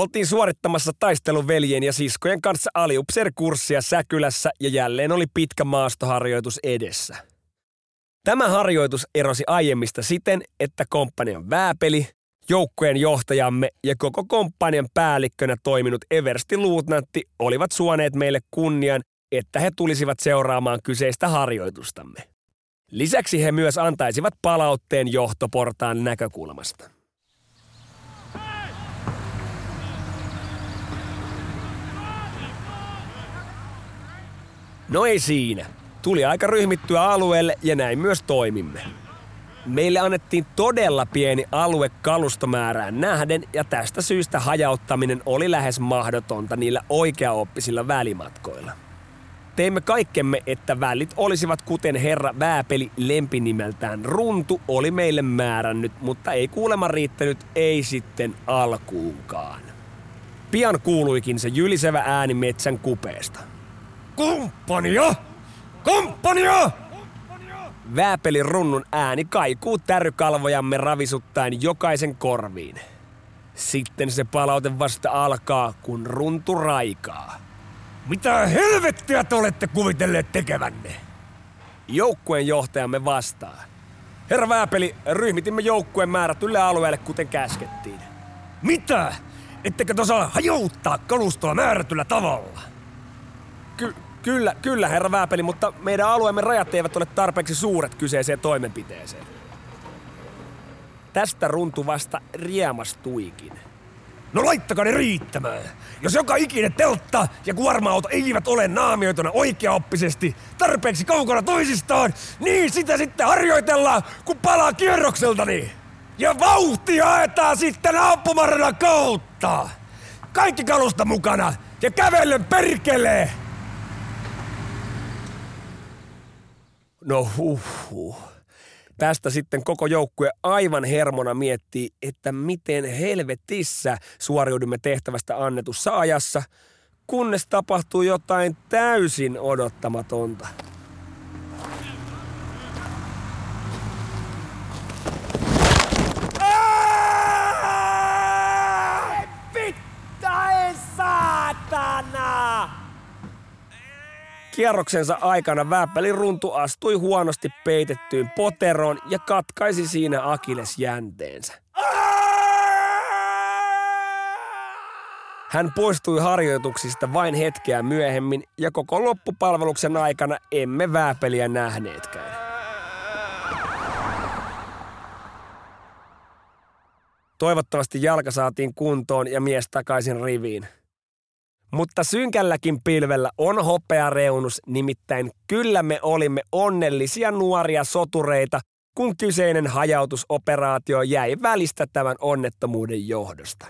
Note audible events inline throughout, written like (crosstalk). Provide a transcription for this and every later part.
Oltiin suorittamassa taistelun veljen ja siskojen kanssa aliupseer-kurssia Säkylässä ja jälleen oli pitkä maastoharjoitus edessä. Tämä harjoitus erosi aiemmista siten, että komppanian vääpeli, joukkojen johtajamme ja koko komppanian päällikkönä toiminut Eversti Luutnantti olivat suoneet meille kunnian, että he tulisivat seuraamaan kyseistä harjoitustamme. Lisäksi he myös antaisivat palautteen johtoportaan näkökulmasta. No ei siinä. Tuli aika ryhmittyä alueelle ja näin myös toimimme. Meille annettiin todella pieni alue kalustomäärään nähden ja tästä syystä hajauttaminen oli lähes mahdotonta niillä oikeaoppisilla välimatkoilla. Teimme kaikkemme, että välit olisivat kuten herra Vääpeli lempinimeltään Runtu oli meille määrännyt, mutta ei kuulema riittänyt ei sitten alkuunkaan. Pian kuuluikin se jylisevä ääni metsän kupeesta. Komppania! Komppania! Vääpelin runnun ääni kaikuu tärrykalvojamme ravisuttaen jokaisen korviin. Sitten se palaute vasta alkaa, kun runtu raikaa. Mitä helvettiä te olette kuvitelleet tekevänne? Joukkueen johtajamme vastaa. Herra Vääpeli, ryhmitimme joukkueen määrätylle alueelle, kuten käskettiin. Mitä? Ettekö osaa hajouttaa kalustoa määrätyllä tavalla? Ky- kyllä, kyllä, herra Vääpeli, mutta meidän alueemme rajat eivät ole tarpeeksi suuret kyseiseen toimenpiteeseen. Tästä runtu vasta riemastuikin. No laittakaa ne riittämään. Jos joka ikinen teltta ja kuorma-auto eivät ole naamioituna oikeaoppisesti tarpeeksi kaukana toisistaan, niin sitä sitten harjoitellaan, kun palaa kierrokseltani. Ja vauhti haetaan sitten ampumaradan kautta. Kaikki kalusta mukana ja kävellen perkelee! No huh. Tästä sitten koko joukkue aivan hermona miettii, että miten helvetissä suoriudumme tehtävästä annetussa ajassa, kunnes tapahtuu jotain täysin odottamatonta. Vittain saatana! Kierroksensa aikana Vääpälin runtu astui huonosti peitettyyn poteroon ja katkaisi siinä Akiles jänteensä. Hän poistui harjoituksista vain hetkeä myöhemmin ja koko loppupalveluksen aikana emme Vääpeliä nähneetkään. Toivottavasti jalka saatiin kuntoon ja mies takaisin riviin. Mutta synkälläkin pilvellä on hopea reunus, nimittäin kyllä me olimme onnellisia nuoria sotureita, kun kyseinen hajautusoperaatio jäi välistä tämän onnettomuuden johdosta.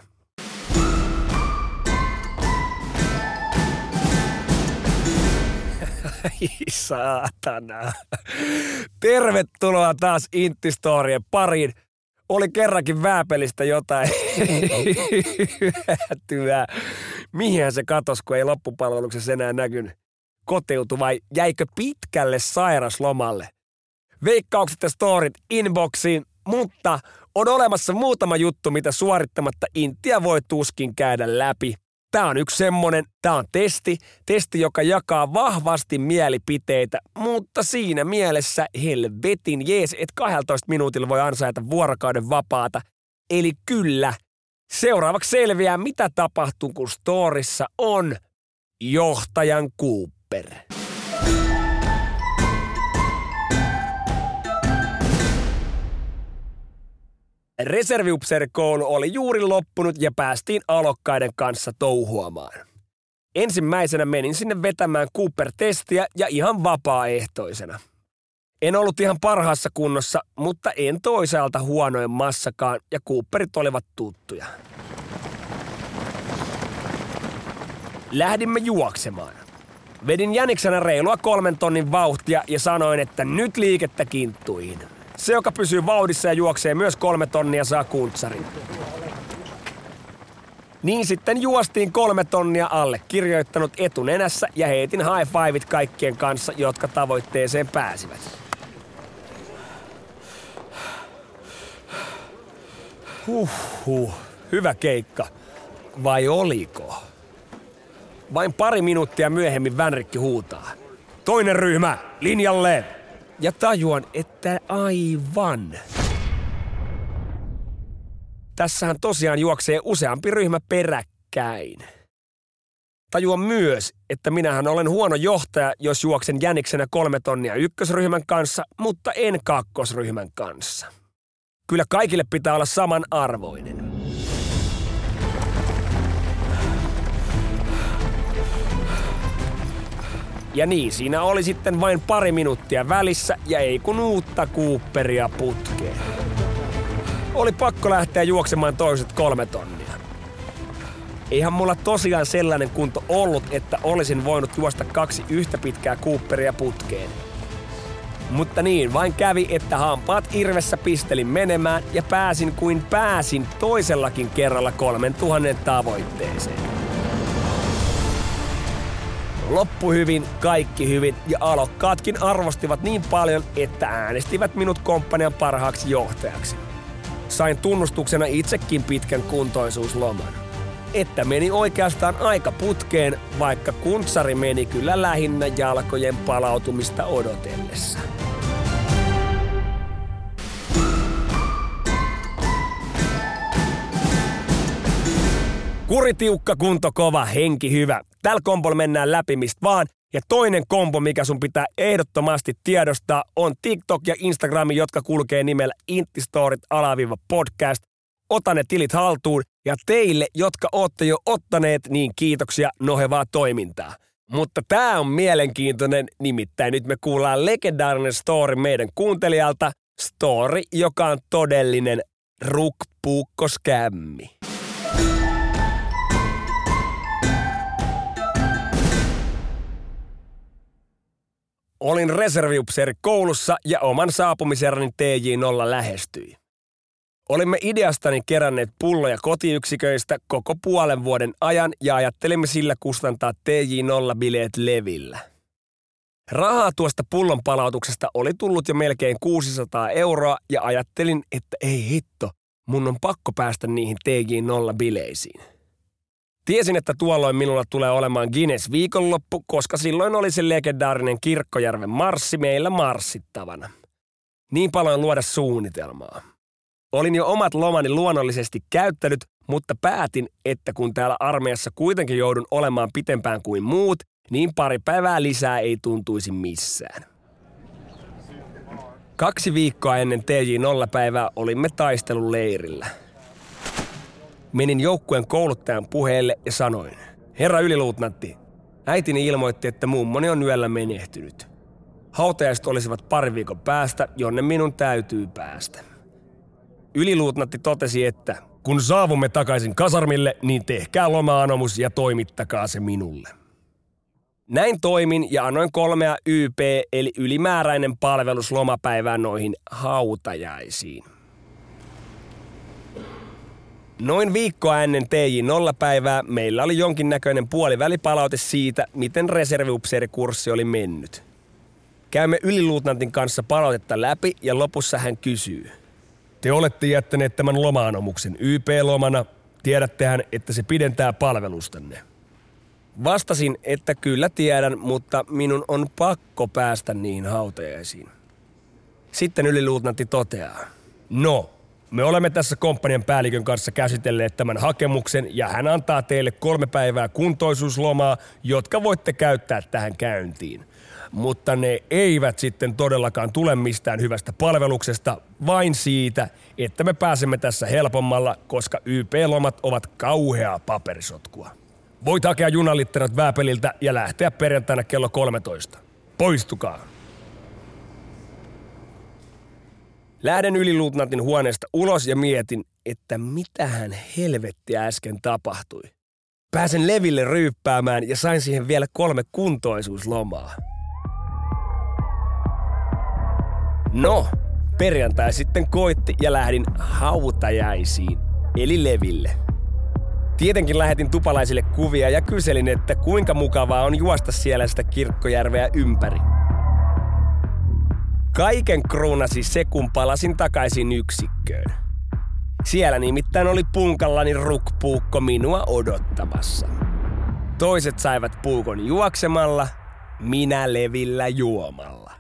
Ai saatana. Tervetuloa taas Intistorien pariin. Oli kerrankin vääpelistä jotain (laughs) hyötyä. Mihin se katos, kun ei loppupalveluksessa enää näkynyt? Kotiutu vai jäikö pitkälle sairaslomalle? Veikkaukset ja storit inboxiin, mutta on olemassa muutama juttu, mitä suorittamatta Intia voi tuskin käydä läpi. Tämä on yksi semmonen, tämä on testi, testi, joka jakaa vahvasti mielipiteitä, mutta siinä mielessä helvetin jees, että 12 minuutilla voi ansaita vuorokauden vapaata. Eli kyllä, seuraavaksi selviää, mitä tapahtuu, kun storissa on johtajan Cooper. Reserviupseerikoulu oli juuri loppunut ja päästiin alokkaiden kanssa touhuamaan. Ensimmäisenä menin sinne vetämään Cooper-testiä ja ihan vapaaehtoisena. En ollut ihan parhaassa kunnossa, mutta en toisaalta huonoin massakaan ja Cooperit olivat tuttuja. Lähdimme juoksemaan. Vedin jäniksenä reilua kolmen tonnin vauhtia ja sanoin, että nyt liikettä kinttuihin. Se, joka pysyy vauhdissa ja juoksee myös kolme tonnia, saa kuntsarin. Niin sitten juostiin kolme tonnia alle, kirjoittanut etunenässä ja heitin high fiveit kaikkien kanssa, jotka tavoitteeseen pääsivät. Huhhuh, hyvä keikka. Vai oliko? Vain pari minuuttia myöhemmin Vänrikki huutaa. Toinen ryhmä, linjalle! Ja tajuan, että aivan. Tässähän tosiaan juoksee useampi ryhmä peräkkäin. Tajuan myös, että minähän olen huono johtaja, jos juoksen jäniksenä kolme tonnia ykkösryhmän kanssa, mutta en kakkosryhmän kanssa. Kyllä kaikille pitää olla saman Ja niin, siinä oli sitten vain pari minuuttia välissä ja ei kun uutta Cooperia putkeen. Oli pakko lähteä juoksemaan toiset kolme tonnia. Eihän mulla tosiaan sellainen kunto ollut, että olisin voinut juosta kaksi yhtä pitkää Cooperia putkeen. Mutta niin vain kävi, että hampaat irvessä pistelin menemään ja pääsin kuin pääsin toisellakin kerralla kolmen tuhannen tavoitteeseen. Loppu hyvin, kaikki hyvin ja alokkaatkin arvostivat niin paljon, että äänestivät minut komppanian parhaaksi johtajaksi. Sain tunnustuksena itsekin pitkän kuntoisuusloman. Että meni oikeastaan aika putkeen, vaikka kuntsari meni kyllä lähinnä jalkojen palautumista odotellessa. Kuri tiukka, kunto kova, henki hyvä. Tällä kompolla mennään läpi mistä vaan. Ja toinen kompo, mikä sun pitää ehdottomasti tiedostaa, on TikTok ja Instagram, jotka kulkee nimellä Intistorit alaviiva podcast. Ota ne tilit haltuun ja teille, jotka olette jo ottaneet, niin kiitoksia nohevaa toimintaa. Mutta tämä on mielenkiintoinen, nimittäin nyt me kuullaan legendaarinen story meidän kuuntelijalta. Story, joka on todellinen rukpuukkoskämmi. Olin reserviupseeri koulussa ja oman saapumiserani TJ0 lähestyi. Olimme ideastani keränneet pulloja kotiyksiköistä koko puolen vuoden ajan ja ajattelimme sillä kustantaa TJ0-bileet levillä. Rahaa tuosta pullon palautuksesta oli tullut jo melkein 600 euroa ja ajattelin, että ei hitto, mun on pakko päästä niihin TJ0-bileisiin. Tiesin, että tuolloin minulla tulee olemaan Guinness viikonloppu, koska silloin oli se legendaarinen Kirkkojärven marssi meillä marssittavana. Niin paljon luoda suunnitelmaa. Olin jo omat lomani luonnollisesti käyttänyt, mutta päätin, että kun täällä armeijassa kuitenkin joudun olemaan pitempään kuin muut, niin pari päivää lisää ei tuntuisi missään. Kaksi viikkoa ennen TJ0-päivää olimme taisteluleirillä – Menin joukkueen kouluttajan puheelle ja sanoin, herra yliluutnantti, äitini ilmoitti, että mummoni on yöllä menehtynyt. Hautajaiset olisivat pari viikon päästä, jonne minun täytyy päästä. Yliluutnantti totesi, että kun saavumme takaisin kasarmille, niin tehkää loma-anomus ja toimittakaa se minulle. Näin toimin ja annoin kolmea YP eli ylimääräinen palvelus lomapäivään noihin hautajaisiin. Noin viikkoa ennen TJ-0-päivää meillä oli jonkinnäköinen puolivälipalaute siitä, miten reserviupseerikurssi oli mennyt. Käymme yliluutnantin kanssa palautetta läpi ja lopussa hän kysyy. Te olette jättäneet tämän lomaanomuksen YP-lomana. Tiedättehän, että se pidentää palvelustanne. Vastasin, että kyllä tiedän, mutta minun on pakko päästä niihin hautajaisiin. Sitten yliluutnantti toteaa. No, Me olemme tässä komppanian päällikön kanssa käsitelleet tämän hakemuksen ja hän antaa teille kolme päivää kuntoisuuslomaa, jotka voitte käyttää tähän käyntiin. Mutta ne eivät sitten todellakaan tule mistään hyvästä palveluksesta, vain siitä, että me pääsemme tässä helpommalla, koska YP-lomat ovat kauheaa paperisotkua. Voit hakea junalitterat Vääpeliltä ja lähteä perjantaina kello 13. Poistukaa! Lähden yliluutnantin huoneesta ulos ja mietin, että mitähän helvettiä äsken tapahtui. Pääsen leville ryyppäämään ja sain siihen vielä kolme kuntoisuuslomaa. No, perjantai sitten koitti ja lähdin hautajaisiin, eli leville. Tietenkin lähetin tupalaisille kuvia ja kyselin, että kuinka mukavaa on juosta siellä sitä kirkkojärveä ympäri. Kaiken kruunasi se, kun palasin takaisin yksikköön. Siellä nimittäin oli punkallani rukpuukko minua odottamassa. Toiset saivat puukon juoksemalla, minä levillä juomalla.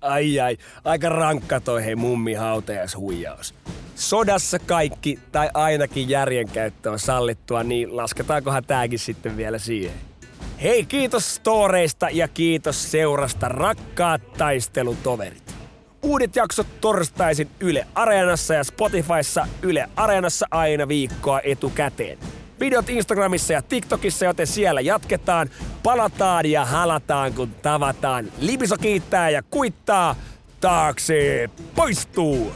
Ai ai, aika rankka toi hei mummi hautajaishuijaus. Sodassa kaikki tai ainakin järjenkäyttö on sallittua, niin lasketaankohan tääkin sitten vielä siihen. Hei, kiitos storeista ja kiitos seurasta, rakkaat taistelutoverit. Uudet jaksot torstaisin Yle Areenassa ja Spotifyssa Yle Areenassa aina viikkoa etukäteen. Videot Instagramissa ja TikTokissa, joten siellä jatketaan. Palataan ja halataan, kun tavataan. Libiso kiittää ja kuittaa. Taakse poistuu!